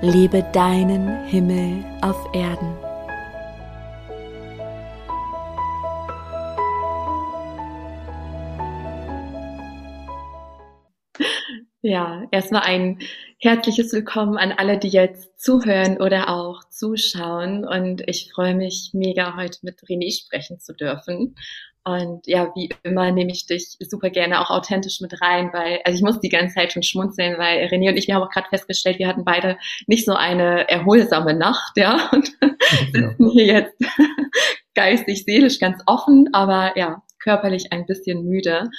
Lebe deinen Himmel auf Erden. Ja, erstmal ein herzliches Willkommen an alle, die jetzt zuhören oder auch zuschauen. Und ich freue mich mega, heute mit René sprechen zu dürfen. Und ja, wie immer nehme ich dich super gerne auch authentisch mit rein, weil, also ich muss die ganze Zeit schon schmunzeln, weil René und ich, wir haben auch gerade festgestellt, wir hatten beide nicht so eine erholsame Nacht, ja, und sitzen hier jetzt geistig, seelisch ganz offen, aber ja, körperlich ein bisschen müde,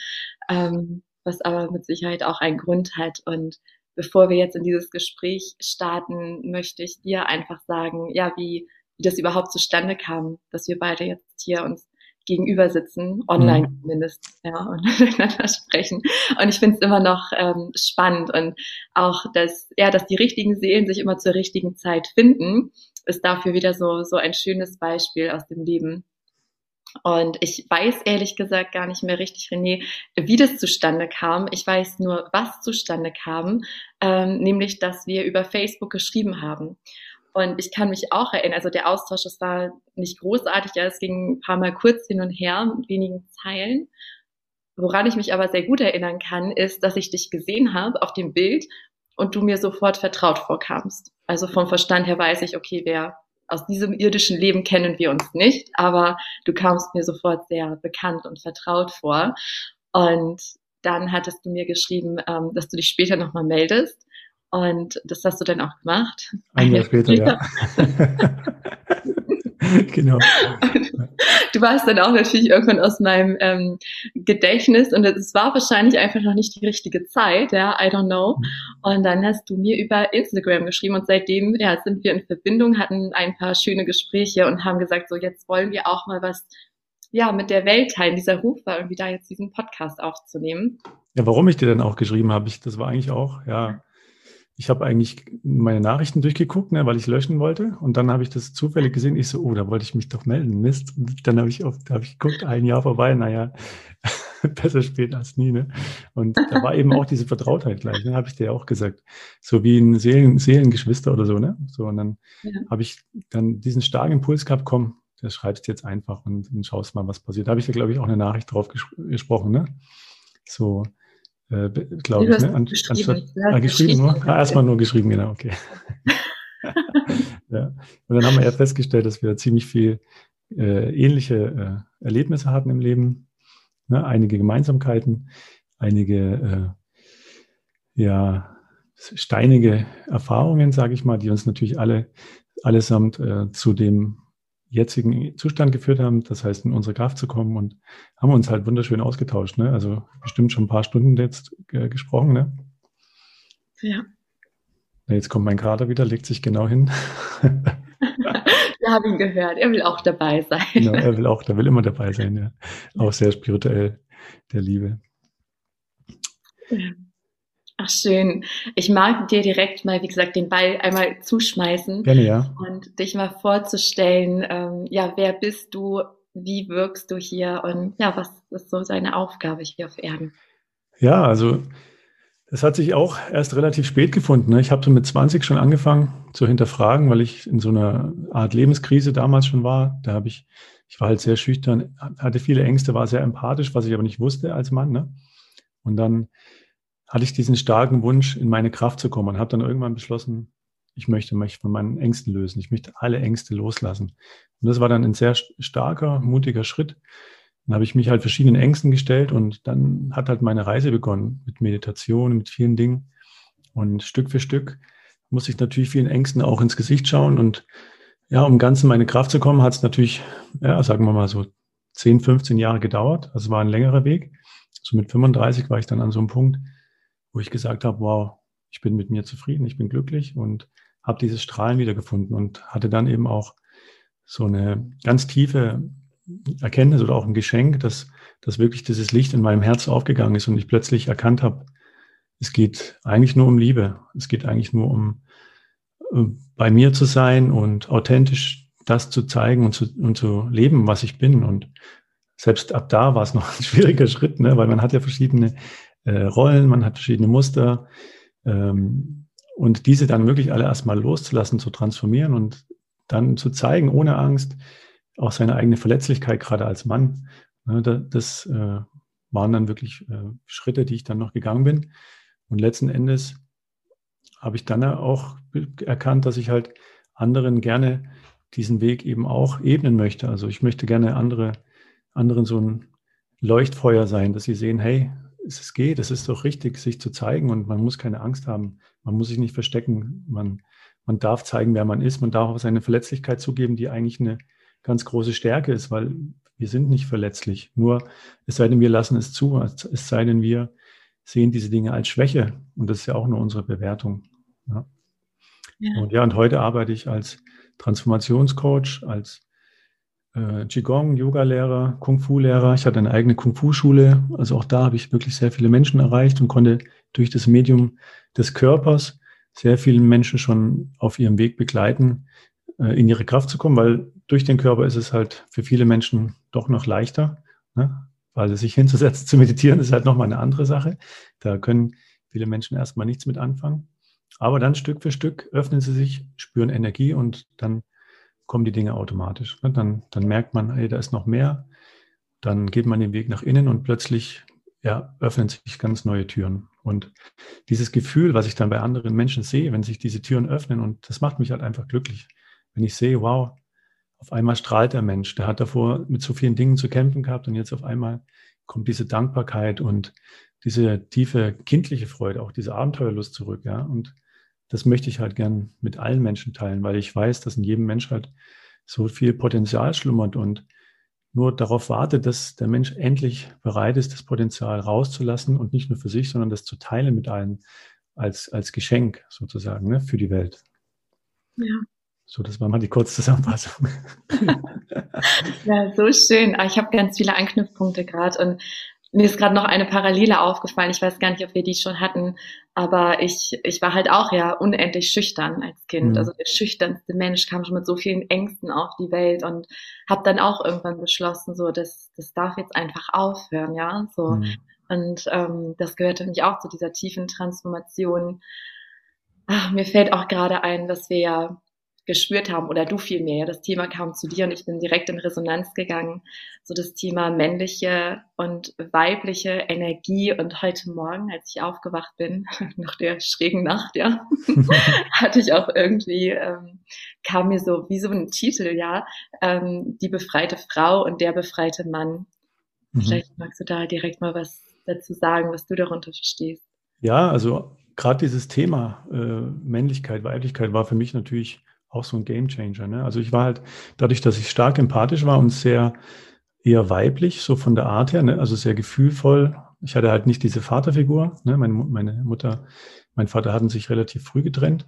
ähm, was aber mit Sicherheit auch einen Grund hat. Und bevor wir jetzt in dieses Gespräch starten, möchte ich dir einfach sagen, ja, wie, wie das überhaupt zustande kam, dass wir beide jetzt hier uns gegenüber sitzen, online mhm. zumindest, ja, und miteinander sprechen. Und ich finde es immer noch ähm, spannend und auch, dass, ja, dass die richtigen Seelen sich immer zur richtigen Zeit finden, ist dafür wieder so, so ein schönes Beispiel aus dem Leben. Und ich weiß ehrlich gesagt gar nicht mehr richtig, René, wie das zustande kam. Ich weiß nur, was zustande kam, ähm, nämlich, dass wir über Facebook geschrieben haben. Und ich kann mich auch erinnern, also der Austausch, das war nicht großartig, ja, es ging ein paar Mal kurz hin und her mit wenigen Zeilen. Woran ich mich aber sehr gut erinnern kann, ist, dass ich dich gesehen habe auf dem Bild und du mir sofort vertraut vorkamst. Also vom Verstand her weiß ich, okay, wer aus diesem irdischen Leben kennen wir uns nicht, aber du kamst mir sofort sehr bekannt und vertraut vor. Und dann hattest du mir geschrieben, ähm, dass du dich später nochmal meldest. Und das hast du dann auch gemacht. Ein Jahr später, ja. genau. Du warst dann auch natürlich irgendwann aus meinem ähm, Gedächtnis und es war wahrscheinlich einfach noch nicht die richtige Zeit, ja, I don't know. Mhm. Und dann hast du mir über Instagram geschrieben und seitdem ja, sind wir in Verbindung, hatten ein paar schöne Gespräche und haben gesagt, so jetzt wollen wir auch mal was ja, mit der Welt teilen. Dieser Ruf war irgendwie da jetzt diesen Podcast aufzunehmen. Ja, warum ich dir dann auch geschrieben habe, ich, das war eigentlich auch, ja, ich habe eigentlich meine Nachrichten durchgeguckt, ne, weil ich löschen wollte. Und dann habe ich das zufällig gesehen. Ich so, oh, da wollte ich mich doch melden. Mist. Und dann habe ich, auf, hab ich geguckt, ein Jahr vorbei. Naja, besser spät als nie. Ne? Und da war eben auch diese Vertrautheit gleich. Ne, habe ich dir auch gesagt. So wie ein Seelen, Seelengeschwister oder so. Ne? So und dann ja. habe ich dann diesen starken Impuls gehabt. Komm, das schreibst jetzt einfach und, und schaust mal, was passiert. Da habe ich da glaube ich auch eine Nachricht drauf ges gesprochen. Ne? So äh, glaube ich. Ne? An, anstatt, ah, geschrieben nur? Ah, erstmal nur geschrieben, genau, okay. ja. Und dann haben wir ja festgestellt, dass wir ziemlich viel äh, ähnliche äh, Erlebnisse hatten im Leben. Ne? Einige Gemeinsamkeiten, einige äh, ja, steinige Erfahrungen, sage ich mal, die uns natürlich alle allesamt äh, zu dem jetzigen Zustand geführt haben, das heißt in unsere Kraft zu kommen und haben uns halt wunderschön ausgetauscht. Ne? Also bestimmt schon ein paar Stunden jetzt äh, gesprochen. Ne? Ja. Jetzt kommt mein Kater wieder, legt sich genau hin. Wir haben ihn gehört, er will auch dabei sein. Genau, er will auch, der will immer dabei sein, ja. Auch sehr spirituell, der Liebe. Ja. Ach schön. Ich mag dir direkt mal, wie gesagt, den Ball einmal zuschmeißen. Gerne, ja. Und dich mal vorzustellen, ähm, ja, wer bist du, wie wirkst du hier und ja, was ist so deine Aufgabe hier auf Erden? Ja, also das hat sich auch erst relativ spät gefunden. Ne? Ich habe so mit 20 schon angefangen zu hinterfragen, weil ich in so einer Art Lebenskrise damals schon war. Da habe ich, ich war halt sehr schüchtern, hatte viele Ängste, war sehr empathisch, was ich aber nicht wusste als Mann. Ne? Und dann hatte ich diesen starken Wunsch, in meine Kraft zu kommen und habe dann irgendwann beschlossen, ich möchte mich von meinen Ängsten lösen. Ich möchte alle Ängste loslassen. Und das war dann ein sehr starker, mutiger Schritt. Dann habe ich mich halt verschiedenen Ängsten gestellt und dann hat halt meine Reise begonnen mit Meditation, mit vielen Dingen. Und Stück für Stück musste ich natürlich vielen Ängsten auch ins Gesicht schauen. Und ja, um ganz in meine Kraft zu kommen, hat es natürlich, ja, sagen wir mal so 10, 15 Jahre gedauert. Also war ein längerer Weg. So mit 35 war ich dann an so einem Punkt, wo ich gesagt habe, wow, ich bin mit mir zufrieden, ich bin glücklich und habe dieses Strahlen wiedergefunden und hatte dann eben auch so eine ganz tiefe Erkenntnis oder auch ein Geschenk, dass, dass wirklich dieses Licht in meinem Herz aufgegangen ist und ich plötzlich erkannt habe, es geht eigentlich nur um Liebe. Es geht eigentlich nur um bei mir zu sein und authentisch das zu zeigen und zu, und zu leben, was ich bin. Und selbst ab da war es noch ein schwieriger Schritt, ne? weil man hat ja verschiedene äh, Rollen, man hat verschiedene Muster. Ähm, und diese dann wirklich alle erstmal loszulassen, zu transformieren und dann zu zeigen, ohne Angst, auch seine eigene Verletzlichkeit, gerade als Mann. Ne, das äh, waren dann wirklich äh, Schritte, die ich dann noch gegangen bin. Und letzten Endes habe ich dann auch erkannt, dass ich halt anderen gerne diesen Weg eben auch ebnen möchte. Also ich möchte gerne andere, anderen so ein Leuchtfeuer sein, dass sie sehen, hey, es geht, es ist doch richtig, sich zu zeigen und man muss keine Angst haben. Man muss sich nicht verstecken. Man, man darf zeigen, wer man ist. Man darf auch seine Verletzlichkeit zugeben, die eigentlich eine ganz große Stärke ist, weil wir sind nicht verletzlich. Nur, es sei denn, wir lassen es zu. Es sei denn, wir sehen diese Dinge als Schwäche. Und das ist ja auch nur unsere Bewertung. Ja. ja. Und ja, und heute arbeite ich als Transformationscoach, als äh, Qigong, Yoga-Lehrer, Kung-Fu-Lehrer. Ich hatte eine eigene Kung-Fu-Schule. Also auch da habe ich wirklich sehr viele Menschen erreicht und konnte durch das Medium des Körpers sehr vielen Menschen schon auf ihrem Weg begleiten, äh, in ihre Kraft zu kommen, weil durch den Körper ist es halt für viele Menschen doch noch leichter. Ne? Weil sich hinzusetzen, zu meditieren, ist halt nochmal eine andere Sache. Da können viele Menschen erstmal nichts mit anfangen. Aber dann Stück für Stück öffnen sie sich, spüren Energie und dann kommen die Dinge automatisch. Ne? Dann, dann merkt man, hey, da ist noch mehr. Dann geht man den Weg nach innen und plötzlich ja, öffnen sich ganz neue Türen. Und dieses Gefühl, was ich dann bei anderen Menschen sehe, wenn sich diese Türen öffnen, und das macht mich halt einfach glücklich, wenn ich sehe, wow, auf einmal strahlt der Mensch, der hat davor mit so vielen Dingen zu kämpfen gehabt und jetzt auf einmal kommt diese Dankbarkeit und diese tiefe kindliche Freude, auch diese Abenteuerlust zurück, ja. Und das möchte ich halt gern mit allen Menschen teilen, weil ich weiß, dass in jedem Mensch halt so viel Potenzial schlummert und nur darauf wartet, dass der Mensch endlich bereit ist, das Potenzial rauszulassen und nicht nur für sich, sondern das zu teilen mit allen als, als Geschenk sozusagen ne, für die Welt. Ja. So, das war mal die Kurzzusammenfassung. ja, so schön. Ah, ich habe ganz viele Anknüpfpunkte gerade und mir ist gerade noch eine Parallele aufgefallen. Ich weiß gar nicht, ob wir die schon hatten, aber ich, ich war halt auch ja unendlich schüchtern als Kind. Mhm. Also der schüchternste Mensch kam schon mit so vielen Ängsten auf die Welt und habe dann auch irgendwann beschlossen, so das, das darf jetzt einfach aufhören, ja. So. Mhm. Und ähm, das gehörte mich auch zu dieser tiefen Transformation. Ach, mir fällt auch gerade ein, dass wir ja gespürt haben oder du vielmehr. Ja, das Thema kam zu dir und ich bin direkt in Resonanz gegangen. So das Thema männliche und weibliche Energie und heute Morgen, als ich aufgewacht bin, nach der schrägen Nacht, ja, hatte ich auch irgendwie, ähm, kam mir so wie so ein Titel, ja, ähm, die befreite Frau und der befreite Mann. Mhm. Vielleicht magst du da direkt mal was dazu sagen, was du darunter verstehst. Ja, also gerade dieses Thema äh, Männlichkeit, Weiblichkeit war für mich natürlich auch so ein Game Changer. Ne? Also ich war halt, dadurch, dass ich stark empathisch war und sehr eher weiblich, so von der Art her, ne? also sehr gefühlvoll. Ich hatte halt nicht diese Vaterfigur. Ne? Meine, meine Mutter, mein Vater hatten sich relativ früh getrennt.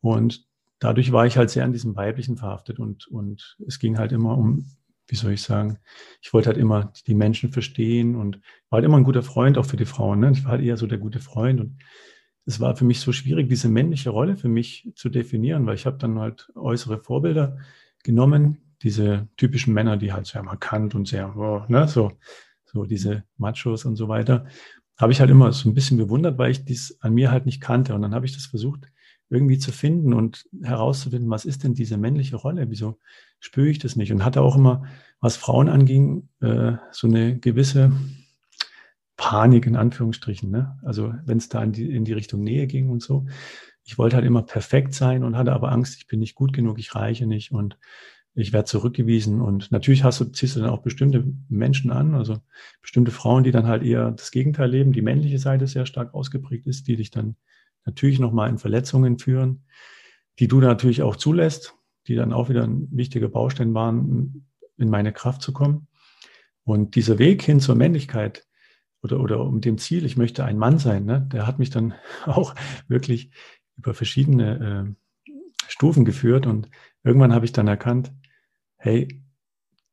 Und dadurch war ich halt sehr an diesem Weiblichen verhaftet. Und, und es ging halt immer um, wie soll ich sagen, ich wollte halt immer die Menschen verstehen und war halt immer ein guter Freund, auch für die Frauen. Ne? Ich war halt eher so der gute Freund. Und es war für mich so schwierig, diese männliche Rolle für mich zu definieren, weil ich habe dann halt äußere Vorbilder genommen, diese typischen Männer, die halt sehr markant und sehr, oh, ne, so, so diese Machos und so weiter, habe ich halt immer so ein bisschen bewundert, weil ich dies an mir halt nicht kannte. Und dann habe ich das versucht, irgendwie zu finden und herauszufinden, was ist denn diese männliche Rolle? Wieso spüre ich das nicht? Und hatte auch immer, was Frauen anging, äh, so eine gewisse Panik in Anführungsstrichen. Ne? Also wenn es da in die, in die Richtung Nähe ging und so. Ich wollte halt immer perfekt sein und hatte aber Angst, ich bin nicht gut genug, ich reiche nicht und ich werde zurückgewiesen. Und natürlich hast du, ziehst du dann auch bestimmte Menschen an, also bestimmte Frauen, die dann halt eher das Gegenteil leben, die männliche Seite sehr stark ausgeprägt ist, die dich dann natürlich nochmal in Verletzungen führen, die du natürlich auch zulässt, die dann auch wieder ein wichtiger Baustein waren, in meine Kraft zu kommen. Und dieser Weg hin zur Männlichkeit, oder, oder um dem Ziel, ich möchte ein Mann sein, ne, der hat mich dann auch wirklich über verschiedene Stufen geführt und irgendwann habe ich dann erkannt, hey,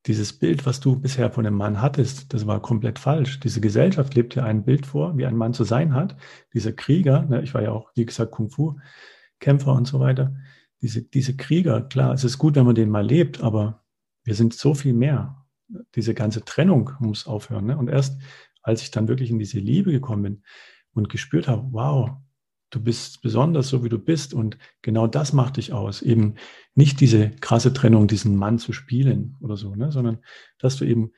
dieses Bild, was du bisher von dem Mann hattest, das war komplett falsch. Diese Gesellschaft lebt dir ein Bild vor, wie ein Mann zu sein hat. Dieser Krieger, ne, ich war ja auch, wie gesagt, Kung-Fu-Kämpfer und so weiter. Diese, diese Krieger, klar, es ist gut, wenn man den mal lebt, aber wir sind so viel mehr. Diese ganze Trennung muss aufhören. Ne? Und erst als ich dann wirklich in diese Liebe gekommen bin und gespürt habe, wow, du bist besonders so, wie du bist. Und genau das macht dich aus. Eben nicht diese krasse Trennung, diesen Mann zu spielen oder so, ne? sondern dass du eben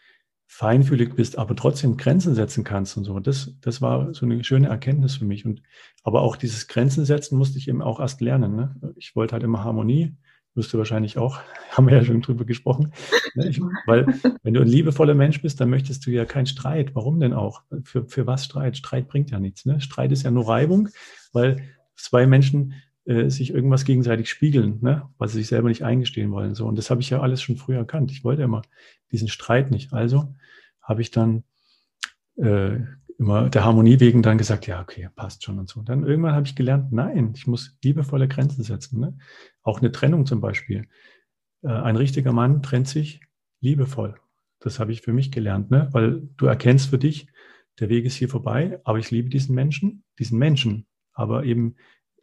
feinfühlig bist, aber trotzdem Grenzen setzen kannst und so. Das, das war so eine schöne Erkenntnis für mich. Und, aber auch dieses Grenzen setzen musste ich eben auch erst lernen. Ne? Ich wollte halt immer Harmonie du wahrscheinlich auch, haben wir ja schon drüber gesprochen. Ne? Ich, weil wenn du ein liebevoller Mensch bist, dann möchtest du ja keinen Streit. Warum denn auch? Für, für was Streit? Streit bringt ja nichts. Ne? Streit ist ja nur Reibung, weil zwei Menschen äh, sich irgendwas gegenseitig spiegeln, ne? weil sie sich selber nicht eingestehen wollen. So. Und das habe ich ja alles schon früher erkannt. Ich wollte immer diesen Streit nicht. Also habe ich dann äh, immer der Harmonie wegen dann gesagt, ja, okay, passt schon und so. Und dann irgendwann habe ich gelernt, nein, ich muss liebevolle Grenzen setzen. Ne? Auch eine Trennung zum Beispiel. Äh, ein richtiger Mann trennt sich liebevoll. Das habe ich für mich gelernt, ne? weil du erkennst für dich, der Weg ist hier vorbei, aber ich liebe diesen Menschen, diesen Menschen, aber eben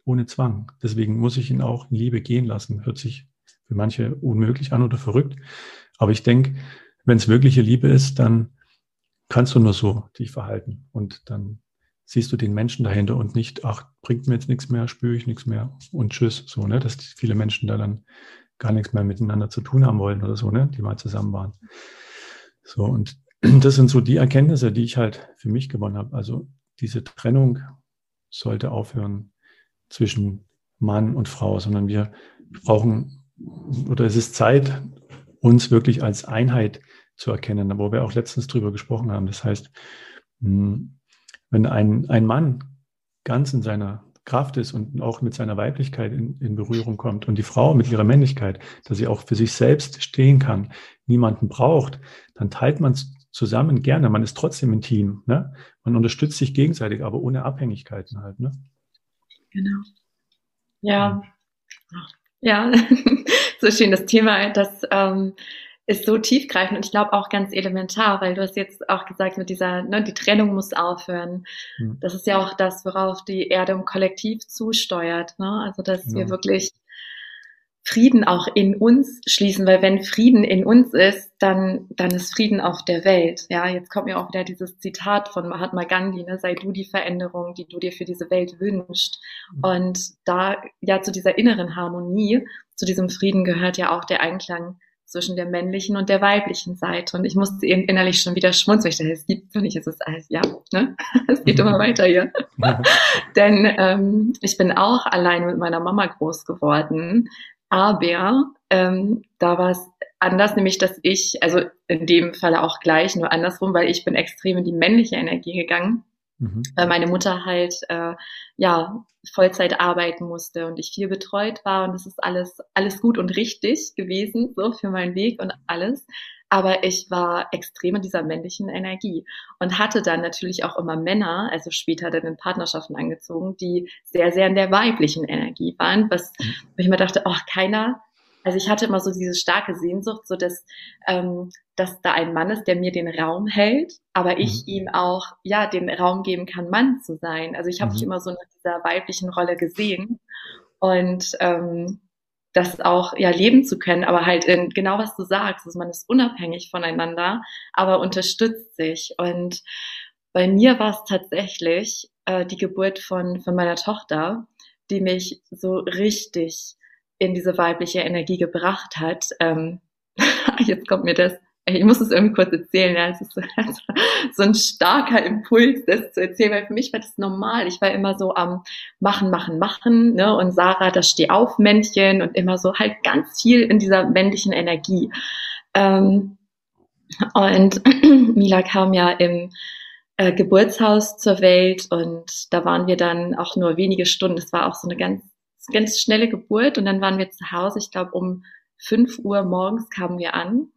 ohne Zwang. Deswegen muss ich ihn auch in Liebe gehen lassen. Hört sich für manche unmöglich an oder verrückt. Aber ich denke, wenn es wirkliche Liebe ist, dann kannst du nur so dich verhalten. Und dann siehst du den Menschen dahinter und nicht, ach, bringt mir jetzt nichts mehr, spüre ich nichts mehr und tschüss, so, ne, dass viele Menschen da dann gar nichts mehr miteinander zu tun haben wollen oder so, ne, die mal zusammen waren. So, und das sind so die Erkenntnisse, die ich halt für mich gewonnen habe. Also diese Trennung sollte aufhören zwischen Mann und Frau, sondern wir brauchen, oder es ist Zeit, uns wirklich als Einheit zu erkennen, wo wir auch letztens drüber gesprochen haben. Das heißt, hm, wenn ein, ein Mann ganz in seiner Kraft ist und auch mit seiner Weiblichkeit in, in, Berührung kommt und die Frau mit ihrer Männlichkeit, dass sie auch für sich selbst stehen kann, niemanden braucht, dann teilt man es zusammen gerne. Man ist trotzdem ein Team. Ne? Man unterstützt sich gegenseitig, aber ohne Abhängigkeiten halt. Ne? Genau. Ja. Ja, so schön das Thema, dass ähm, ist so tiefgreifend und ich glaube auch ganz elementar, weil du hast jetzt auch gesagt, mit dieser, ne, die Trennung muss aufhören. Mhm. Das ist ja auch das, worauf die Erde im Kollektiv zusteuert. Ne? Also, dass ja. wir wirklich Frieden auch in uns schließen, weil wenn Frieden in uns ist, dann, dann ist Frieden auf der Welt. Ja, jetzt kommt mir auch wieder dieses Zitat von Mahatma Gandhi, ne, sei du die Veränderung, die du dir für diese Welt wünschst. Mhm. Und da, ja, zu dieser inneren Harmonie, zu diesem Frieden gehört ja auch der Einklang zwischen der männlichen und der weiblichen Seite. Und ich musste eben innerlich schon wieder schmunzeln. Ich dachte, es gibt doch nicht, es ist alles, ja, ne? Es geht immer weiter hier. Denn ähm, ich bin auch allein mit meiner Mama groß geworden. Aber ähm, da war es anders, nämlich dass ich, also in dem Falle auch gleich, nur andersrum, weil ich bin extrem in die männliche Energie gegangen Mhm. Weil meine Mutter halt äh, ja Vollzeit arbeiten musste und ich viel betreut war und das ist alles alles gut und richtig gewesen so für meinen Weg und alles. Aber ich war extrem in dieser männlichen Energie und hatte dann natürlich auch immer Männer, also später dann in Partnerschaften angezogen, die sehr, sehr in der weiblichen Energie waren, was mhm. ich mir dachte, oh, keiner also ich hatte immer so diese starke Sehnsucht, so dass, ähm, dass da ein Mann ist, der mir den Raum hält, aber ich mhm. ihm auch ja den Raum geben kann, Mann zu sein. Also ich habe mhm. mich immer so nach dieser weiblichen Rolle gesehen und ähm, das auch ja leben zu können, aber halt in genau was du sagst, also man ist unabhängig voneinander, aber unterstützt sich. Und bei mir war es tatsächlich äh, die Geburt von von meiner Tochter, die mich so richtig in diese weibliche Energie gebracht hat. Ähm, jetzt kommt mir das, ich muss es irgendwie kurz erzählen, ja, es ist so, so ein starker Impuls, das zu erzählen, weil für mich war das normal. Ich war immer so am Machen, Machen, Machen, ne, und Sarah, das Steh-auf-Männchen und immer so halt ganz viel in dieser männlichen Energie. Ähm, und Mila kam ja im äh, Geburtshaus zur Welt und da waren wir dann auch nur wenige Stunden. Das war auch so eine ganz ganz schnelle Geburt und dann waren wir zu Hause. Ich glaube, um fünf Uhr morgens kamen wir an.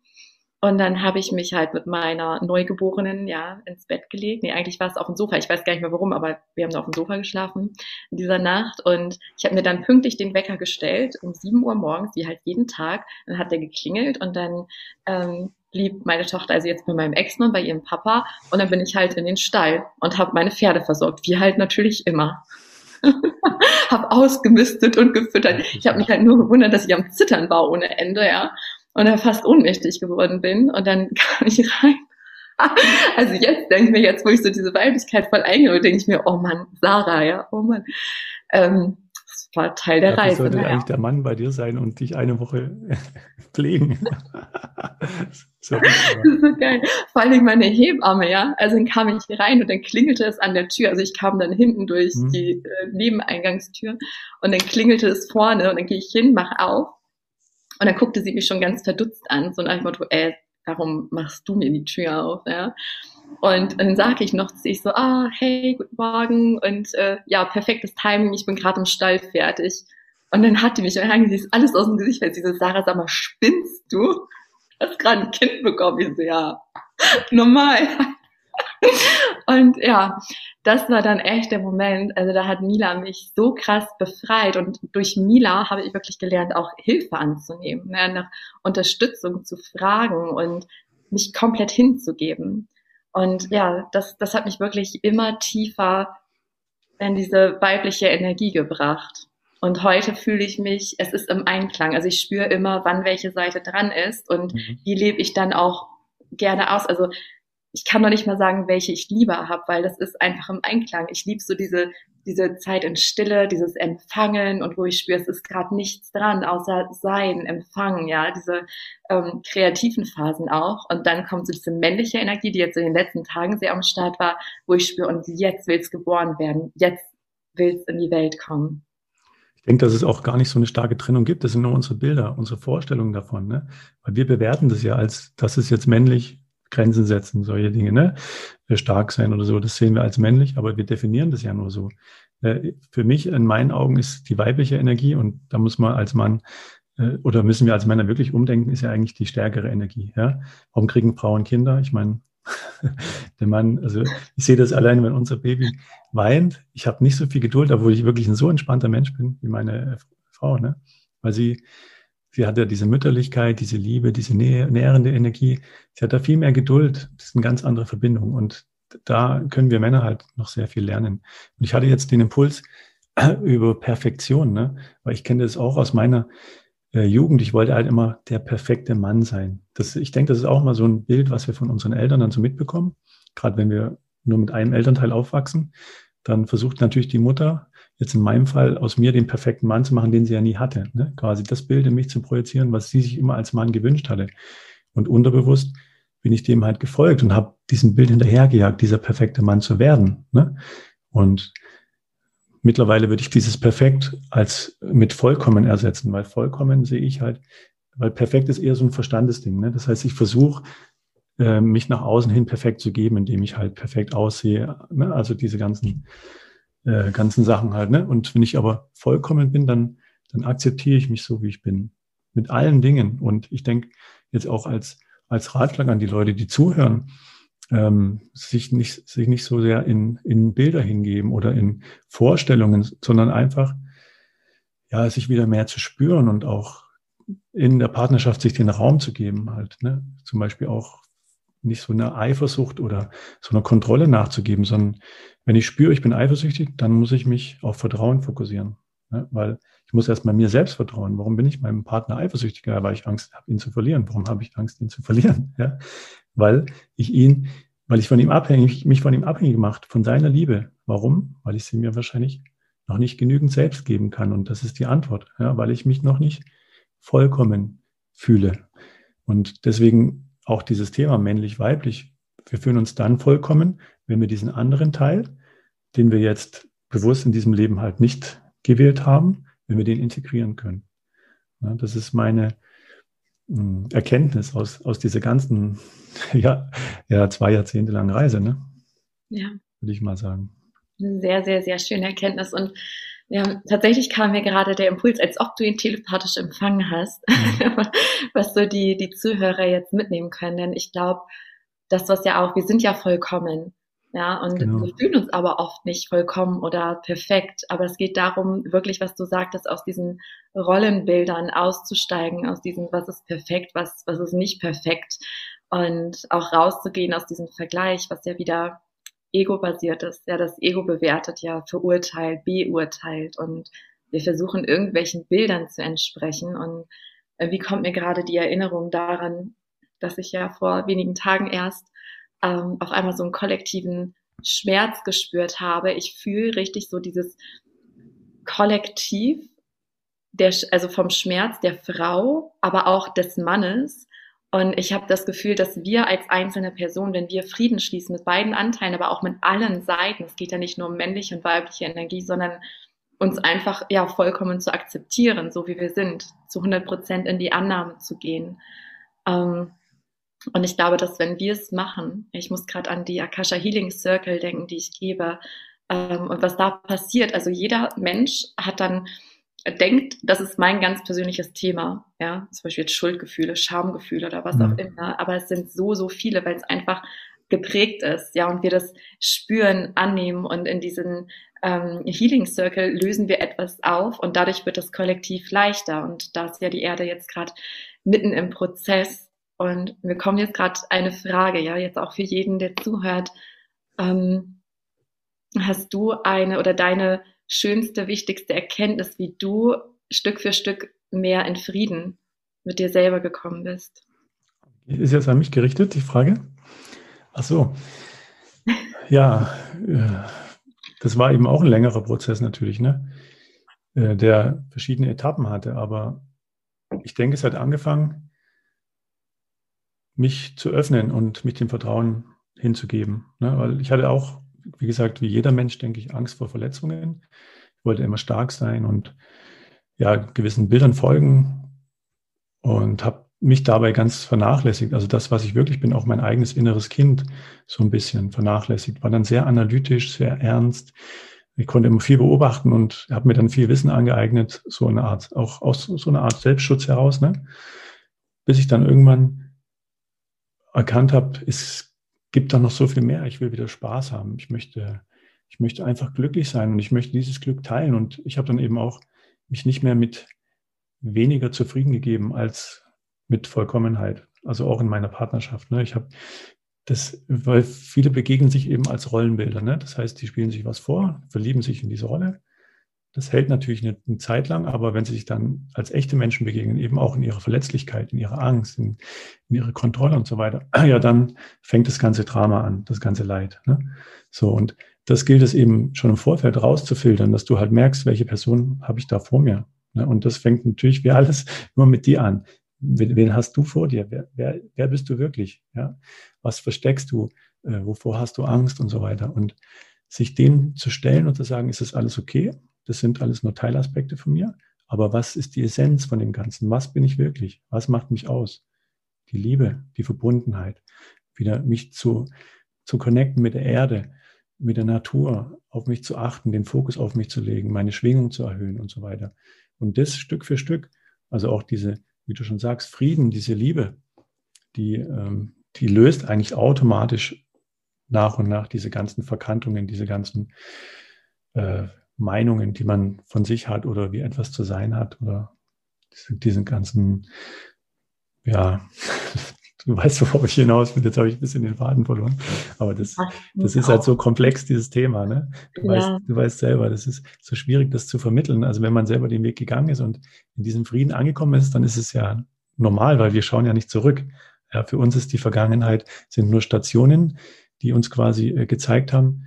Und dann habe ich mich halt mit meiner Neugeborenen ja ins Bett gelegt. Nee, eigentlich war es auf dem Sofa. Ich weiß gar nicht mehr warum, aber wir haben da auf dem Sofa geschlafen in dieser Nacht. Und ich habe mir dann pünktlich den Wecker gestellt um 7 Uhr morgens, wie halt jeden Tag. Dann hat der geklingelt und dann ähm, blieb meine Tochter also jetzt bei meinem Ex-Mann, bei ihrem Papa. Und dann bin ich halt in den Stall und habe meine Pferde versorgt, wie halt natürlich immer. habe ausgemistet und gefüttert. Ich habe mich halt nur gewundert, dass ich am Zittern war ohne Ende, ja und dann fast ohnmächtig geworden bin. Und dann kam ich rein. Also jetzt denke ich mir, jetzt wo ich so diese Weiblichkeit voll eingehe, denke ich mir, oh Mann, Sarah, ja, oh Mann. Ähm, war Teil der Dafür Reise. sollte naja. eigentlich der Mann bei dir sein und dich eine Woche pflegen. so, das ist so geil. Vor allem meine Hebamme, ja. Also dann kam ich rein und dann klingelte es an der Tür. Also ich kam dann hinten durch hm. die äh, Nebeneingangstür und dann klingelte es vorne und dann gehe ich hin, mach auf und dann guckte sie mich schon ganz verdutzt an, so nach dem Motto, ey, warum machst du mir die Tür auf, ja? Und dann sage ich noch zu sich so, ah, hey, guten Morgen und äh, ja, perfektes Timing, ich bin gerade im Stall fertig. Und dann hat die mich angeguckt, sie ist alles aus dem Gesicht, weil sie so, Sarah, sag mal, spinnst du? Du hast gerade ein Kind bekommen. Ich so, ja, normal. und ja, das war dann echt der Moment. Also da hat Mila mich so krass befreit und durch Mila habe ich wirklich gelernt, auch Hilfe anzunehmen, ne, nach Unterstützung zu fragen und mich komplett hinzugeben. Und ja, das, das hat mich wirklich immer tiefer in diese weibliche Energie gebracht. Und heute fühle ich mich, es ist im Einklang. Also ich spüre immer, wann welche Seite dran ist und mhm. die lebe ich dann auch gerne aus. Also ich kann noch nicht mal sagen, welche ich lieber habe, weil das ist einfach im Einklang. Ich liebe so diese, diese Zeit in Stille, dieses Empfangen und wo ich spüre, es ist gerade nichts dran, außer sein, empfangen, ja, diese ähm, kreativen Phasen auch. Und dann kommt so diese männliche Energie, die jetzt in den letzten Tagen sehr am Start war, wo ich spüre, und jetzt will es geboren werden, jetzt will es in die Welt kommen. Ich denke, dass es auch gar nicht so eine starke Trennung gibt. Das sind nur unsere Bilder, unsere Vorstellungen davon. Ne? Weil wir bewerten das ja als, das ist jetzt männlich, Grenzen setzen, solche Dinge, ne? Stark sein oder so, das sehen wir als männlich, aber wir definieren das ja nur so. Äh, für mich, in meinen Augen, ist die weibliche Energie und da muss man als Mann äh, oder müssen wir als Männer wirklich umdenken, ist ja eigentlich die stärkere Energie. Ja? Warum kriegen Frauen Kinder? Ich meine, der Mann, also ich sehe das allein, wenn unser Baby weint. Ich habe nicht so viel Geduld, obwohl ich wirklich ein so entspannter Mensch bin wie meine Frau, ne? Weil sie Sie hat ja diese Mütterlichkeit, diese Liebe, diese nährende Energie. Sie hat da viel mehr Geduld. Das ist eine ganz andere Verbindung. Und da können wir Männer halt noch sehr viel lernen. Und ich hatte jetzt den Impuls über Perfektion, ne? weil ich kenne das auch aus meiner äh, Jugend. Ich wollte halt immer der perfekte Mann sein. Das, ich denke, das ist auch mal so ein Bild, was wir von unseren Eltern dann so mitbekommen. Gerade wenn wir nur mit einem Elternteil aufwachsen, dann versucht natürlich die Mutter jetzt in meinem Fall aus mir den perfekten Mann zu machen, den sie ja nie hatte. Ne? Quasi das Bild in mich zu projizieren, was sie sich immer als Mann gewünscht hatte. Und unterbewusst bin ich dem halt gefolgt und habe diesem Bild hinterhergejagt, dieser perfekte Mann zu werden. Ne? Und mittlerweile würde ich dieses perfekt als mit vollkommen ersetzen, weil vollkommen sehe ich halt, weil perfekt ist eher so ein Verstandesding. Ne? Das heißt, ich versuche, äh, mich nach außen hin perfekt zu geben, indem ich halt perfekt aussehe. Ne? Also diese ganzen äh, ganzen Sachen halt. Ne? Und wenn ich aber vollkommen bin, dann, dann akzeptiere ich mich so, wie ich bin. Mit allen Dingen. Und ich denke jetzt auch als, als Ratschlag an die Leute, die zuhören, ähm, sich, nicht, sich nicht so sehr in, in Bilder hingeben oder in Vorstellungen, sondern einfach ja, sich wieder mehr zu spüren und auch in der Partnerschaft sich den Raum zu geben, halt, ne? Zum Beispiel auch nicht so eine Eifersucht oder so eine Kontrolle nachzugeben, sondern wenn ich spüre, ich bin eifersüchtig, dann muss ich mich auf Vertrauen fokussieren. Ne? Weil ich muss erstmal mir selbst vertrauen. Warum bin ich meinem Partner eifersüchtiger? Weil ich Angst habe, ihn zu verlieren. Warum habe ich Angst, ihn zu verlieren? Ja? Weil ich ihn, weil ich von ihm abhängig, mich von ihm abhängig gemacht, von seiner Liebe. Warum? Weil ich sie mir wahrscheinlich noch nicht genügend selbst geben kann. Und das ist die Antwort, ja? weil ich mich noch nicht vollkommen fühle. Und deswegen auch dieses Thema männlich-weiblich, wir fühlen uns dann vollkommen, wenn wir diesen anderen Teil, den wir jetzt bewusst in diesem Leben halt nicht gewählt haben, wenn wir den integrieren können. Ja, das ist meine hm, Erkenntnis aus, aus dieser ganzen, ja, ja, zwei Jahrzehnte langen Reise, ne? Ja. Würde ich mal sagen. Eine sehr, sehr, sehr schöne Erkenntnis. Und Ja, tatsächlich kam mir gerade der Impuls, als ob du ihn telepathisch empfangen hast, mhm. was so die, die Zuhörer jetzt mitnehmen können. Denn ich glaube, das, was ja auch, wir sind ja vollkommen. Ja, und genau. wir fühlen uns aber oft nicht vollkommen oder perfekt. Aber es geht darum, wirklich, was du sagtest, aus diesen Rollenbildern auszusteigen, aus diesem, was ist perfekt, was, was ist nicht perfekt. Und auch rauszugehen aus diesem Vergleich, was ja wieder ego-basiert ist. Ja, das Ego bewertet ja, verurteilt, beurteilt und wir versuchen irgendwelchen Bildern zu entsprechen. Und wie kommt mir gerade die Erinnerung daran, dass ich ja vor wenigen Tagen erst ähm, auf einmal so einen kollektiven Schmerz gespürt habe. Ich fühle richtig so dieses Kollektiv, der, also vom Schmerz der Frau, aber auch des Mannes. Und ich habe das Gefühl, dass wir als einzelne Person, wenn wir Frieden schließen mit beiden Anteilen, aber auch mit allen Seiten, es geht ja nicht nur um männliche und weibliche Energie, sondern uns einfach ja vollkommen zu akzeptieren, so wie wir sind, zu 100 Prozent in die Annahme zu gehen. Ähm, und ich glaube, dass wenn wir es machen, ich muss gerade an die Akasha Healing Circle denken, die ich gebe, ähm, und was da passiert. Also jeder Mensch hat dann denkt, das ist mein ganz persönliches Thema, ja, zum Beispiel jetzt Schuldgefühle, Schamgefühle oder was mhm. auch immer. Aber es sind so, so viele, weil es einfach geprägt ist, ja, und wir das spüren, annehmen und in diesen ähm, Healing Circle lösen wir etwas auf und dadurch wird das Kollektiv leichter. Und da ist ja die Erde jetzt gerade mitten im Prozess, und mir kommt jetzt gerade eine Frage, ja, jetzt auch für jeden, der zuhört. Ähm, hast du eine oder deine schönste, wichtigste Erkenntnis, wie du Stück für Stück mehr in Frieden mit dir selber gekommen bist? Ist jetzt an mich gerichtet, die Frage? Ach so. Ja, äh, das war eben auch ein längerer Prozess natürlich, ne? Äh, der verschiedene Etappen hatte. Aber ich denke, es hat angefangen mich zu öffnen und mich dem Vertrauen hinzugeben. Ne? Weil ich hatte auch, wie gesagt, wie jeder Mensch, denke ich, Angst vor Verletzungen. Ich wollte immer stark sein und ja, gewissen Bildern folgen und habe mich dabei ganz vernachlässigt. Also das, was ich wirklich bin, auch mein eigenes inneres Kind so ein bisschen vernachlässigt. War dann sehr analytisch, sehr ernst. Ich konnte immer viel beobachten und habe mir dann viel Wissen angeeignet, so eine Art, auch aus so einer Art Selbstschutz heraus, ne? Bis ich dann irgendwann erkannt habe, es gibt da noch so viel mehr. Ich will wieder Spaß haben. Ich möchte, ich möchte einfach glücklich sein und ich möchte dieses Glück teilen. Und ich habe dann eben auch mich nicht mehr mit weniger zufrieden gegeben als mit Vollkommenheit. Also auch in meiner Partnerschaft. Ne? Ich habe das, weil viele begegnen sich eben als Rollenbilder. Ne? Das heißt, die spielen sich was vor, verlieben sich in diese Rolle das hält natürlich eine, eine, Zeit lang, aber wenn sie sich dann als echte Menschen begegnen, eben auch in ihrer Verletzlichkeit, in ihrer Angst, in, in ihrer Kontrolle und so weiter, ja, dann fängt das ganze Drama an, das ganze Leid. Ne? So, und das gilt es eben schon im Vorfeld rauszufiltern, dass du halt merkst, welche Person habe ich da vor mir. Ne? Und das fängt natürlich wie alles immer mit dir an. Wen, wen hast du vor dir? Wer, wer, wer bist du wirklich? Ja? Was versteckst du? Äh, wovor hast du Angst und so weiter? Und sich dem zu stellen und zu sagen, ist das alles okay? Das sind alles nur Teilaspekte von mir. Aber was ist die Essenz von dem Ganzen? Was bin ich wirklich? Was macht mich aus? Die Liebe, die Verbundenheit, wieder mich zu, zu connecten mit der Erde, mit der Natur, auf mich zu achten, den Fokus auf mich zu legen, meine Schwingung zu erhöhen und so weiter. Und das Stück für Stück, also auch diese, wie du schon sagst, Frieden, diese Liebe, die, ähm, die löst eigentlich automatisch nach und nach diese ganzen Verkantungen, diese ganzen äh, Meinungen, die man von sich hat oder wie etwas zu sein hat oder diesen ganzen, ja, du weißt, worauf ich hinaus will. Jetzt habe ich ein bisschen den Faden verloren. Aber das, das ist halt so komplex, dieses Thema. Ne? Du, ja. weißt, du weißt selber, das ist so schwierig, das zu vermitteln. Also wenn man selber den Weg gegangen ist und in diesem Frieden angekommen ist, dann ist es ja normal, weil wir schauen ja nicht zurück. Ja, für uns ist die Vergangenheit, sind nur Stationen, die uns quasi äh, gezeigt haben,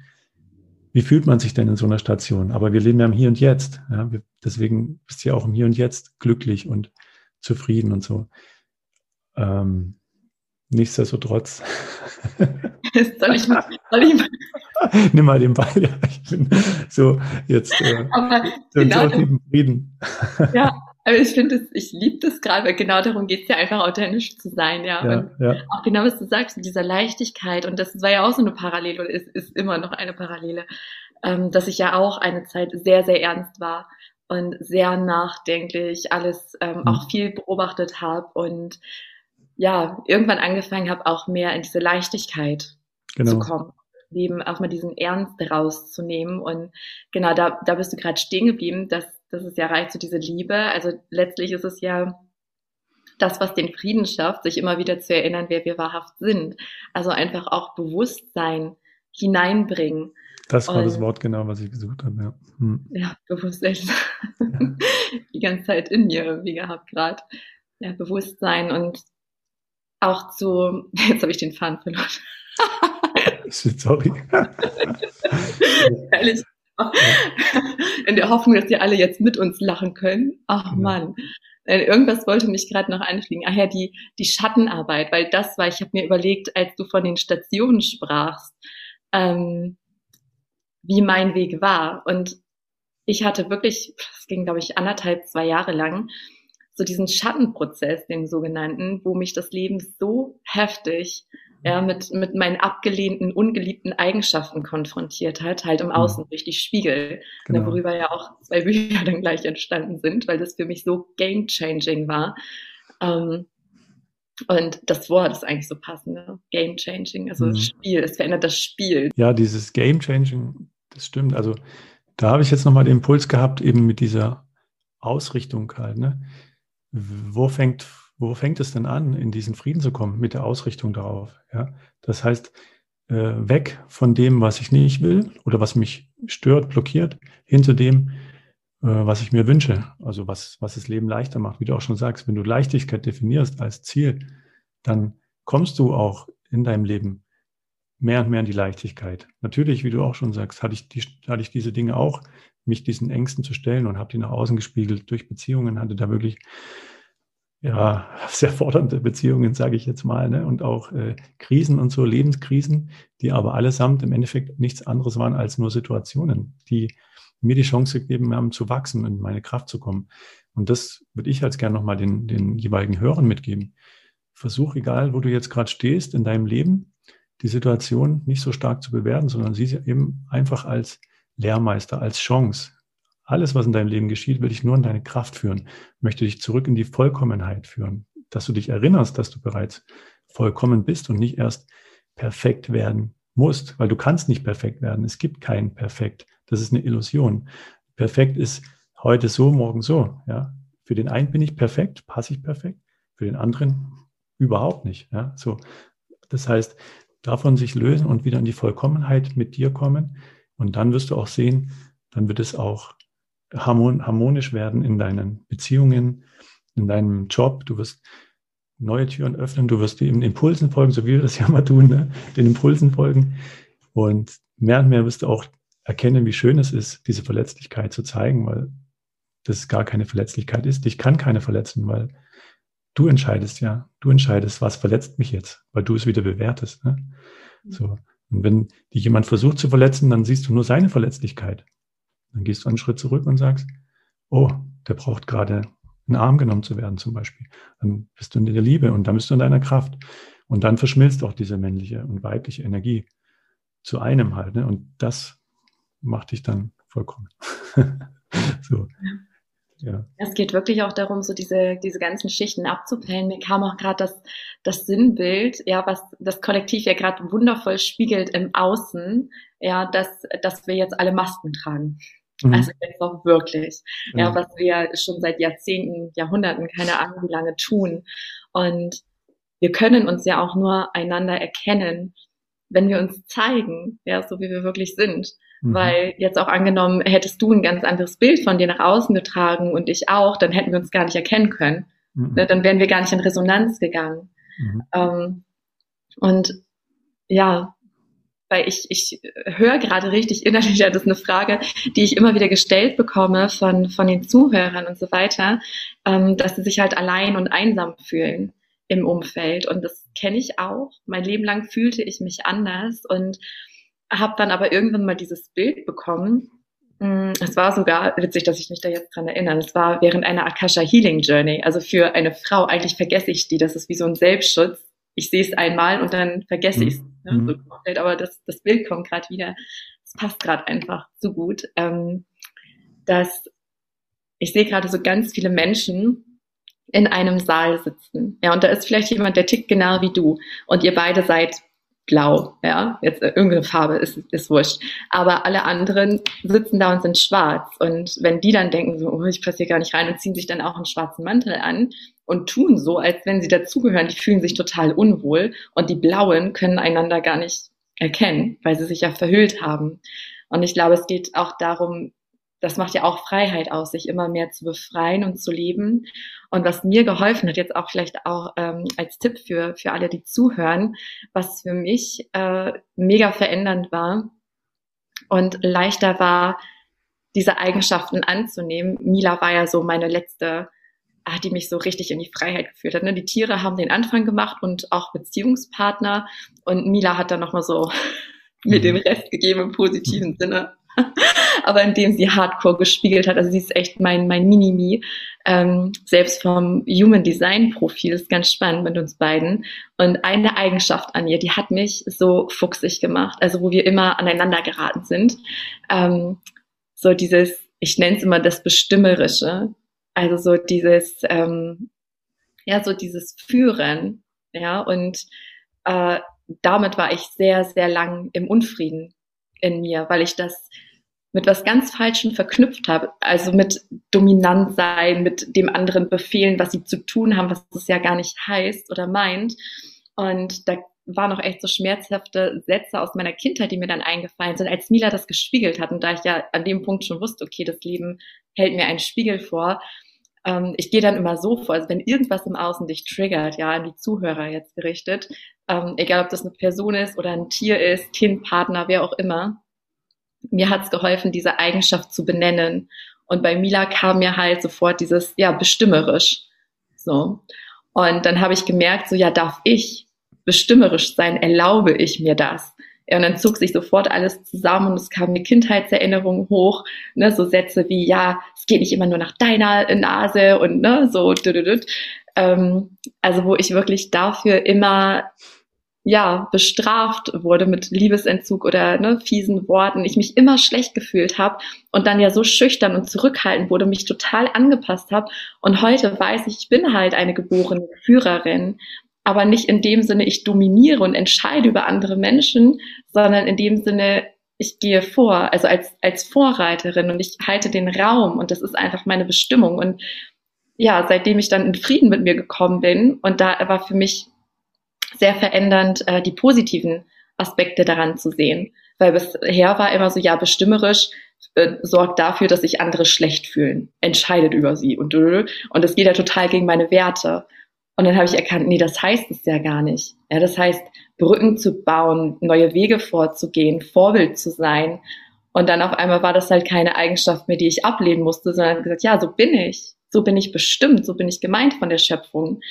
wie fühlt man sich denn in so einer Station? Aber wir leben ja im Hier und Jetzt. Ja? Wir, deswegen bist du ja auch im Hier und Jetzt glücklich und zufrieden und so. Ähm, nichtsdestotrotz. soll ich mal, soll ich mal? Nimm mal den Ball, ja. Ich bin so jetzt äh, Aber so genau, Frieden. ja, aber ich finde ich liebe das gerade, weil genau darum geht es ja einfach authentisch zu sein, ja. ja, und ja. Auch genau, was du sagst, mit dieser Leichtigkeit, und das war ja auch so eine Parallele, oder ist, ist immer noch eine Parallele. ähm, dass ich ja auch eine Zeit sehr, sehr ernst war und sehr nachdenklich alles ähm, mhm. auch viel beobachtet habe und ja, irgendwann angefangen habe, auch mehr in diese Leichtigkeit genau. zu kommen. Leben auch mal diesen Ernst rauszunehmen. Und genau, da, da bist du gerade stehen geblieben, dass, dass es ja reicht, so diese Liebe. Also letztlich ist es ja das, was den Frieden schafft, sich immer wieder zu erinnern, wer wir wahrhaft sind. Also einfach auch Bewusstsein hineinbringen. Das war und, das Wort genau, was ich gesucht habe, ja. Hm. Ja, Bewusstsein. Ja. Die ganze Zeit in mir, wie gehabt gerade. Ja, Bewusstsein und auch zu, jetzt habe ich den Faden verloren. Sorry. Ehrlich. In der Hoffnung, dass die alle jetzt mit uns lachen können. Ach Mann. Irgendwas wollte mich gerade noch einfliegen. Ach ja, die, die Schattenarbeit, weil das war, ich habe mir überlegt, als du von den Stationen sprachst, ähm, wie mein Weg war. Und ich hatte wirklich, es ging, glaube ich, anderthalb, zwei Jahre lang, so diesen Schattenprozess, den sogenannten, wo mich das Leben so heftig ja, mit, mit meinen abgelehnten, ungeliebten Eigenschaften konfrontiert hat, halt im mhm. Außen durch die Spiegel, ne, genau. worüber ja auch zwei Bücher dann gleich entstanden sind, weil das für mich so game-changing war. Ähm, und das Wort ist eigentlich so passend, ne? game-changing, also mhm. das Spiel, es verändert das Spiel. Ja, dieses game-changing, das stimmt. Also da habe ich jetzt nochmal den Impuls gehabt, eben mit dieser Ausrichtung halt. Ne? Wo fängt wo fängt es denn an, in diesen Frieden zu kommen mit der Ausrichtung darauf? Ja? Das heißt, äh, weg von dem, was ich nicht will oder was mich stört, blockiert, hin zu dem, äh, was ich mir wünsche. Also was, was das Leben leichter macht. Wie du auch schon sagst, wenn du Leichtigkeit definierst als Ziel, dann kommst du auch in deinem Leben mehr und mehr in die Leichtigkeit. Natürlich, wie du auch schon sagst, hatte ich, die, hatte ich diese Dinge auch, mich diesen Ängsten zu stellen und habe die nach außen gespiegelt durch Beziehungen, hatte da wirklich ja, sehr fordernde Beziehungen, sage ich jetzt mal, ne? und auch äh, Krisen und so, Lebenskrisen, die aber allesamt im Endeffekt nichts anderes waren als nur Situationen, die mir die Chance gegeben haben, zu wachsen und in meine Kraft zu kommen. Und das würde ich als gern nochmal den, den jeweiligen Hörern mitgeben. Versuch, egal wo du jetzt gerade stehst in deinem Leben, die Situation nicht so stark zu bewerten, sondern sieh sie eben einfach als Lehrmeister, als Chance, alles, was in deinem Leben geschieht, will dich nur in deine Kraft führen, möchte dich zurück in die Vollkommenheit führen, dass du dich erinnerst, dass du bereits vollkommen bist und nicht erst perfekt werden musst, weil du kannst nicht perfekt werden. Es gibt kein Perfekt. Das ist eine Illusion. Perfekt ist heute so, morgen so. Ja, für den einen bin ich perfekt, passe ich perfekt, für den anderen überhaupt nicht. Ja, so. Das heißt, davon sich lösen und wieder in die Vollkommenheit mit dir kommen. Und dann wirst du auch sehen, dann wird es auch harmonisch werden in deinen Beziehungen, in deinem Job. Du wirst neue Türen öffnen, du wirst den Impulsen folgen, so wie wir das ja mal tun, ne? den Impulsen folgen. Und mehr und mehr wirst du auch erkennen, wie schön es ist, diese Verletzlichkeit zu zeigen, weil das gar keine Verletzlichkeit ist. Ich kann keine verletzen, weil du entscheidest ja. Du entscheidest, was verletzt mich jetzt, weil du es wieder bewertest. Ne? So. Und wenn dich jemand versucht zu verletzen, dann siehst du nur seine Verletzlichkeit. Dann gehst du einen Schritt zurück und sagst, oh, der braucht gerade in den Arm genommen zu werden zum Beispiel. Dann bist du in der Liebe und dann bist du in deiner Kraft. Und dann verschmilzt auch diese männliche und weibliche Energie zu einem halt. Ne? Und das macht dich dann vollkommen. so. Ja. Es geht wirklich auch darum, so diese, diese ganzen Schichten abzupellen. Mir kam auch gerade das, das Sinnbild, ja, was das Kollektiv ja gerade wundervoll spiegelt im Außen, ja, dass, dass wir jetzt alle Masken tragen. Mhm. Also jetzt auch wirklich. Mhm. Ja, was wir schon seit Jahrzehnten, Jahrhunderten, keine Ahnung wie lange tun. Und wir können uns ja auch nur einander erkennen, wenn wir uns zeigen, ja, so wie wir wirklich sind. Mhm. Weil jetzt auch angenommen, hättest du ein ganz anderes Bild von dir nach außen getragen und ich auch, dann hätten wir uns gar nicht erkennen können. Mhm. Ne, dann wären wir gar nicht in Resonanz gegangen. Mhm. Ähm, und ja, weil ich, ich höre gerade richtig innerlich, das ist eine Frage, die ich immer wieder gestellt bekomme von, von den Zuhörern und so weiter, ähm, dass sie sich halt allein und einsam fühlen im Umfeld. Und das kenne ich auch. Mein Leben lang fühlte ich mich anders und habe dann aber irgendwann mal dieses Bild bekommen. Mm, es war sogar witzig, dass ich mich da jetzt dran erinnere. Es war während einer Akasha Healing Journey. Also für eine Frau, eigentlich vergesse ich die. Das ist wie so ein Selbstschutz ich sehe es einmal und dann vergesse ich es. Ne? Mhm. So aber das, das Bild kommt gerade wieder. es passt gerade einfach zu gut, ähm, dass ich sehe gerade so ganz viele Menschen in einem Saal sitzen. Ja, und da ist vielleicht jemand, der tickt genau wie du. Und ihr beide seid blau, ja, jetzt äh, irgendeine Farbe ist, ist wurscht. Aber alle anderen sitzen da und sind schwarz. Und wenn die dann denken, so, oh, ich passe hier gar nicht rein und ziehen sich dann auch einen schwarzen Mantel an und tun so, als wenn sie dazugehören, die fühlen sich total unwohl und die Blauen können einander gar nicht erkennen, weil sie sich ja verhüllt haben. Und ich glaube, es geht auch darum, das macht ja auch Freiheit aus, sich immer mehr zu befreien und zu leben. Und was mir geholfen hat, jetzt auch vielleicht auch ähm, als Tipp für, für alle, die zuhören, was für mich äh, mega verändernd war und leichter war, diese Eigenschaften anzunehmen. Mila war ja so meine letzte, ah, die mich so richtig in die Freiheit geführt hat. Ne? Die Tiere haben den Anfang gemacht und auch Beziehungspartner. Und Mila hat dann nochmal so mir den mhm. Rest gegeben im positiven Sinne. aber indem sie Hardcore gespiegelt hat. Also sie ist echt mein, mein Mini-Me. Ähm, selbst vom Human Design Profil ist ganz spannend mit uns beiden. Und eine Eigenschaft an ihr, die hat mich so fuchsig gemacht, also wo wir immer aneinander geraten sind. Ähm, so dieses, ich nenne es immer das Bestimmerische. Also so dieses, ähm, ja, so dieses Führen. Ja, und äh, damit war ich sehr, sehr lang im Unfrieden in mir, weil ich das mit was ganz Falschem verknüpft habe. Also mit dominant sein, mit dem anderen befehlen, was sie zu tun haben, was das ja gar nicht heißt oder meint. Und da waren noch echt so schmerzhafte Sätze aus meiner Kindheit, die mir dann eingefallen sind, als Mila das gespiegelt hat und da ich ja an dem Punkt schon wusste, okay, das Leben hält mir einen Spiegel vor. Ähm, ich gehe dann immer so vor, also wenn irgendwas im Außen dich triggert, ja, an die Zuhörer jetzt gerichtet, ähm, egal ob das eine Person ist oder ein Tier ist, Kind, Partner, wer auch immer, mir hat es geholfen, diese Eigenschaft zu benennen. Und bei Mila kam mir halt sofort dieses, ja, bestimmerisch. So. Und dann habe ich gemerkt, so, ja, darf ich bestimmerisch sein? Erlaube ich mir das? Ja, und dann zog sich sofort alles zusammen und es kamen die Kindheitserinnerungen hoch, ne, so Sätze wie, ja, es geht nicht immer nur nach deiner Nase und ne, so, ähm, also wo ich wirklich dafür immer ja, bestraft wurde mit Liebesentzug oder ne, fiesen Worten, ich mich immer schlecht gefühlt habe und dann ja so schüchtern und zurückhaltend wurde, mich total angepasst habe. Und heute weiß ich, ich bin halt eine geborene Führerin, aber nicht in dem Sinne, ich dominiere und entscheide über andere Menschen, sondern in dem Sinne, ich gehe vor, also als, als Vorreiterin und ich halte den Raum und das ist einfach meine Bestimmung. Und ja, seitdem ich dann in Frieden mit mir gekommen bin und da war für mich sehr verändernd, äh, die positiven Aspekte daran zu sehen. Weil bisher war immer so, ja, bestimmerisch äh, sorgt dafür, dass sich andere schlecht fühlen, entscheidet über sie und und das geht ja total gegen meine Werte. Und dann habe ich erkannt, nee, das heißt es ja gar nicht. Ja, das heißt, Brücken zu bauen, neue Wege vorzugehen, Vorbild zu sein. Und dann auf einmal war das halt keine Eigenschaft mehr, die ich ablehnen musste, sondern gesagt, ja, so bin ich. So bin ich bestimmt, so bin ich gemeint von der Schöpfung.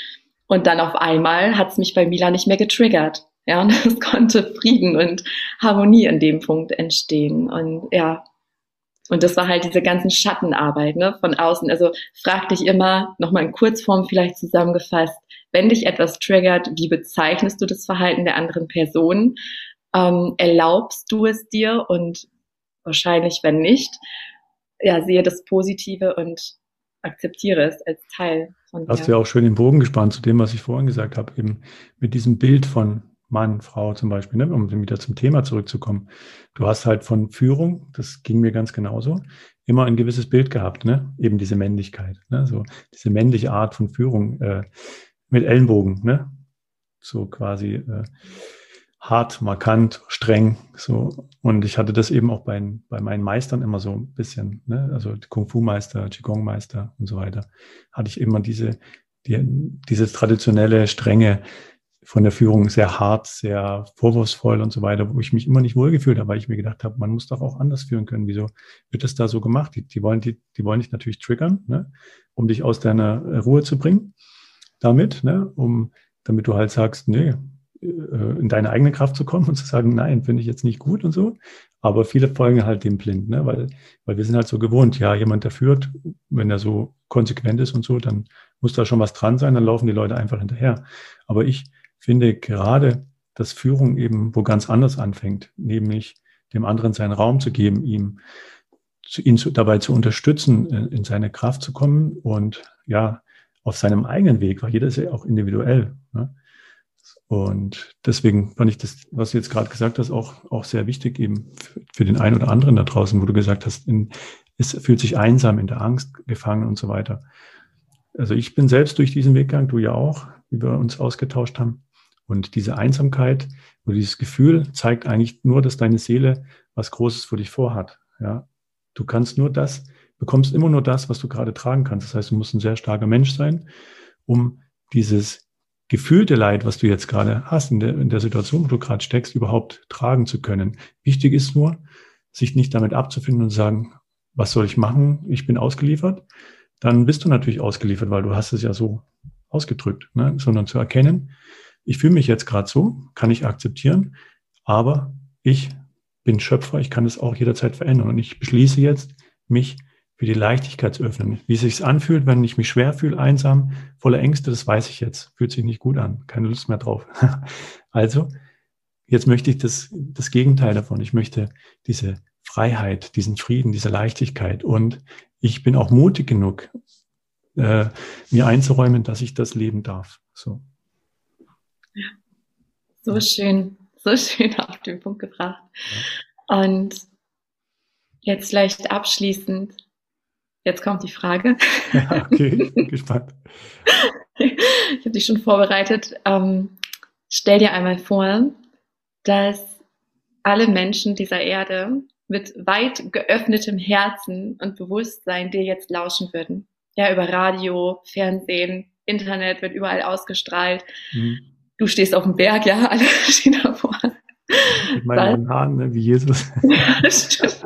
Und dann auf einmal hat es mich bei Mila nicht mehr getriggert. Ja, und es konnte Frieden und Harmonie in dem Punkt entstehen. Und ja, und das war halt diese ganzen Schattenarbeit ne, von außen. Also frag dich immer, nochmal in Kurzform vielleicht zusammengefasst, wenn dich etwas triggert, wie bezeichnest du das Verhalten der anderen Person? Ähm, erlaubst du es dir? Und wahrscheinlich, wenn nicht, ja, sehe das Positive und akzeptiere es als Teil von dir. Hast du ja auch schön den Bogen gespannt zu dem, was ich vorhin gesagt habe, eben mit diesem Bild von Mann, Frau zum Beispiel, ne, um wieder zum Thema zurückzukommen. Du hast halt von Führung, das ging mir ganz genauso, immer ein gewisses Bild gehabt, ne? eben diese Männlichkeit, ne? so diese männliche Art von Führung äh, mit Ellenbogen, ne? so quasi äh, hart, markant, streng. So. Und ich hatte das eben auch bei, bei meinen Meistern immer so ein bisschen, ne? also Kung-Fu-Meister, Qigong-Meister und so weiter, hatte ich immer diese, die, diese traditionelle Strenge von der Führung sehr hart, sehr vorwurfsvoll und so weiter, wo ich mich immer nicht wohlgefühlt habe, weil ich mir gedacht habe, man muss doch auch anders führen können. Wieso wird das da so gemacht? Die, die wollen, die, die wollen dich natürlich triggern, ne? um dich aus deiner Ruhe zu bringen damit, ne? um, damit du halt sagst, nee, äh, in deine eigene Kraft zu kommen und zu sagen, nein, finde ich jetzt nicht gut und so. Aber viele folgen halt dem blind, ne? weil, weil wir sind halt so gewohnt, ja, jemand, der führt, wenn er so konsequent ist und so, dann muss da schon was dran sein, dann laufen die Leute einfach hinterher. Aber ich finde gerade, dass Führung eben wo ganz anders anfängt, nämlich dem anderen seinen Raum zu geben, ihm ihn zu, dabei zu unterstützen, in, in seine Kraft zu kommen und ja, auf seinem eigenen Weg, weil jeder ist ja auch individuell. Ne? Und deswegen fand ich das, was du jetzt gerade gesagt hast, auch, auch sehr wichtig eben für, für den einen oder anderen da draußen, wo du gesagt hast, in, es fühlt sich einsam in der Angst gefangen und so weiter. Also ich bin selbst durch diesen Weg gegangen, du ja auch, wie wir uns ausgetauscht haben. Und diese Einsamkeit oder dieses Gefühl zeigt eigentlich nur, dass deine Seele was Großes für dich vorhat. Ja, du kannst nur das, bekommst immer nur das, was du gerade tragen kannst. Das heißt, du musst ein sehr starker Mensch sein, um dieses gefühlte Leid, was du jetzt gerade hast, in der, in der Situation, wo du gerade steckst, überhaupt tragen zu können. Wichtig ist nur, sich nicht damit abzufinden und sagen, was soll ich machen? Ich bin ausgeliefert. Dann bist du natürlich ausgeliefert, weil du hast es ja so ausgedrückt, ne? sondern zu erkennen, ich fühle mich jetzt gerade so, kann ich akzeptieren, aber ich bin Schöpfer, ich kann es auch jederzeit verändern und ich beschließe jetzt, mich für die Leichtigkeit zu öffnen. Wie es sich anfühlt, wenn ich mich schwer fühle, einsam, voller Ängste, das weiß ich jetzt. Fühlt sich nicht gut an. Keine Lust mehr drauf. also, jetzt möchte ich das, das Gegenteil davon. Ich möchte diese Freiheit, diesen Frieden, diese Leichtigkeit. Und ich bin auch mutig genug, äh, mir einzuräumen, dass ich das leben darf. So. So schön, so schön auf den Punkt gebracht. Ja. Und jetzt vielleicht abschließend, Jetzt kommt die Frage. Ja, okay, gespannt. Ich habe dich schon vorbereitet. Ähm, stell dir einmal vor, dass alle Menschen dieser Erde mit weit geöffnetem Herzen und Bewusstsein dir jetzt lauschen würden. Ja, über Radio, Fernsehen, Internet wird überall ausgestrahlt. Mhm. Du stehst auf dem Berg, ja, alle stehen davor. Mit meinen Haaren, ne, wie Jesus. Ja, stimmt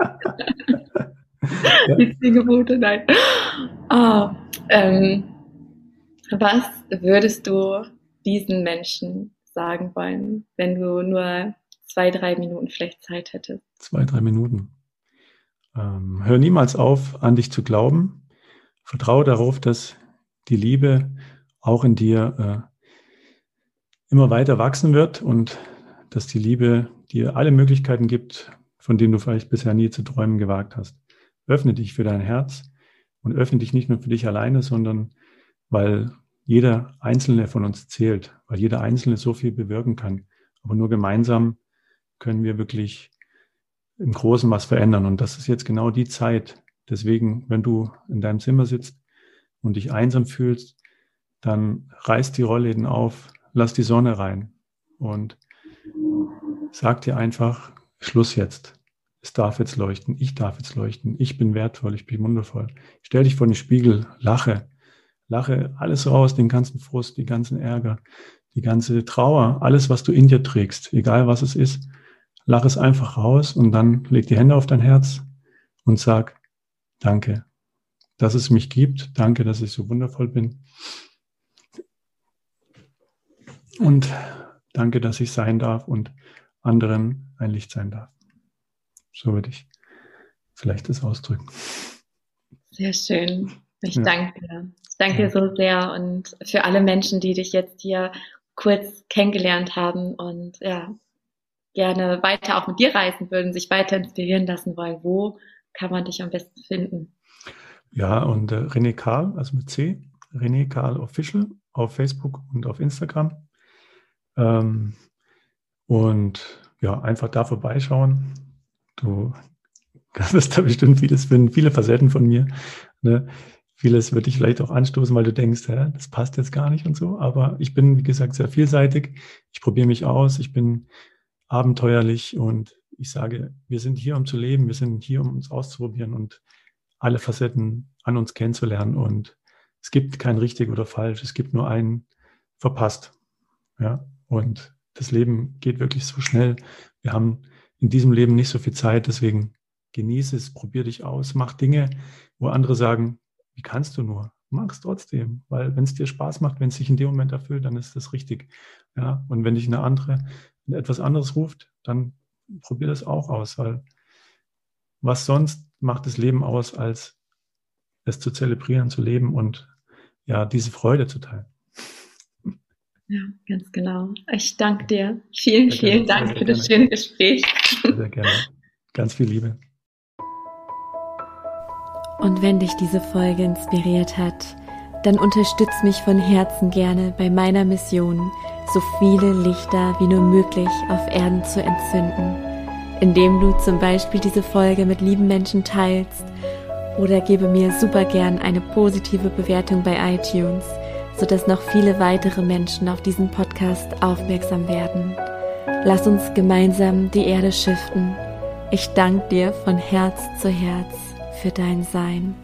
ja. die zehn Gebote, nein. Ah, ähm, was würdest du diesen Menschen sagen wollen, wenn du nur zwei, drei Minuten vielleicht Zeit hättest? Zwei, drei Minuten. Ähm, hör niemals auf, an dich zu glauben. Vertraue darauf, dass die Liebe auch in dir äh, immer weiter wachsen wird und dass die Liebe dir alle Möglichkeiten gibt, von denen du vielleicht bisher nie zu träumen gewagt hast öffne dich für dein Herz und öffne dich nicht nur für dich alleine, sondern weil jeder Einzelne von uns zählt, weil jeder Einzelne so viel bewirken kann. Aber nur gemeinsam können wir wirklich im Großen was verändern. Und das ist jetzt genau die Zeit. Deswegen, wenn du in deinem Zimmer sitzt und dich einsam fühlst, dann reiß die Rollläden auf, lass die Sonne rein und sag dir einfach, Schluss jetzt. Es darf jetzt leuchten, ich darf jetzt leuchten, ich bin wertvoll, ich bin wundervoll. Stell dich vor den Spiegel, lache, lache alles raus, den ganzen Frust, die ganzen Ärger, die ganze Trauer, alles, was du in dir trägst, egal was es ist, lach es einfach raus und dann leg die Hände auf dein Herz und sag, danke, dass es mich gibt, danke, dass ich so wundervoll bin. Und danke, dass ich sein darf und anderen ein Licht sein darf. So würde ich vielleicht das ausdrücken. Sehr schön. Ich ja. danke dir. Ich danke dir so sehr und für alle Menschen, die dich jetzt hier kurz kennengelernt haben und ja, gerne weiter auch mit dir reisen würden, sich weiter inspirieren lassen wollen. Wo kann man dich am besten finden? Ja, und äh, René Karl, also mit C, René Karl Official auf Facebook und auf Instagram. Ähm, und ja, einfach da vorbeischauen. Du wirst da bestimmt vieles finden, viele Facetten von mir. Ne? Vieles wird dich vielleicht auch anstoßen, weil du denkst, hä, das passt jetzt gar nicht und so. Aber ich bin, wie gesagt, sehr vielseitig. Ich probiere mich aus. Ich bin abenteuerlich und ich sage, wir sind hier, um zu leben. Wir sind hier, um uns auszuprobieren und alle Facetten an uns kennenzulernen. Und es gibt kein richtig oder falsch. Es gibt nur einen verpasst. Ja, und das Leben geht wirklich so schnell. Wir haben in diesem Leben nicht so viel Zeit, deswegen genieße es, probier dich aus, mach Dinge, wo andere sagen, wie kannst du nur? Mach es trotzdem, weil wenn es dir Spaß macht, wenn es sich in dem Moment erfüllt, dann ist das richtig. Ja, und wenn dich eine andere etwas anderes ruft, dann probier das auch aus, weil was sonst macht das Leben aus, als es zu zelebrieren, zu leben und ja, diese Freude zu teilen. Ja, ganz genau. Ich danke dir. Vielen, sehr vielen gerne, Dank für das schöne Gespräch. Sehr, sehr gerne. Ganz viel Liebe. Und wenn dich diese Folge inspiriert hat, dann unterstütz mich von Herzen gerne bei meiner Mission, so viele Lichter wie nur möglich auf Erden zu entzünden, indem du zum Beispiel diese Folge mit lieben Menschen teilst oder gebe mir super gern eine positive Bewertung bei iTunes, sodass noch viele weitere Menschen auf diesen Podcast aufmerksam werden. Lass uns gemeinsam die Erde schiften. Ich danke dir von Herz zu Herz für dein Sein.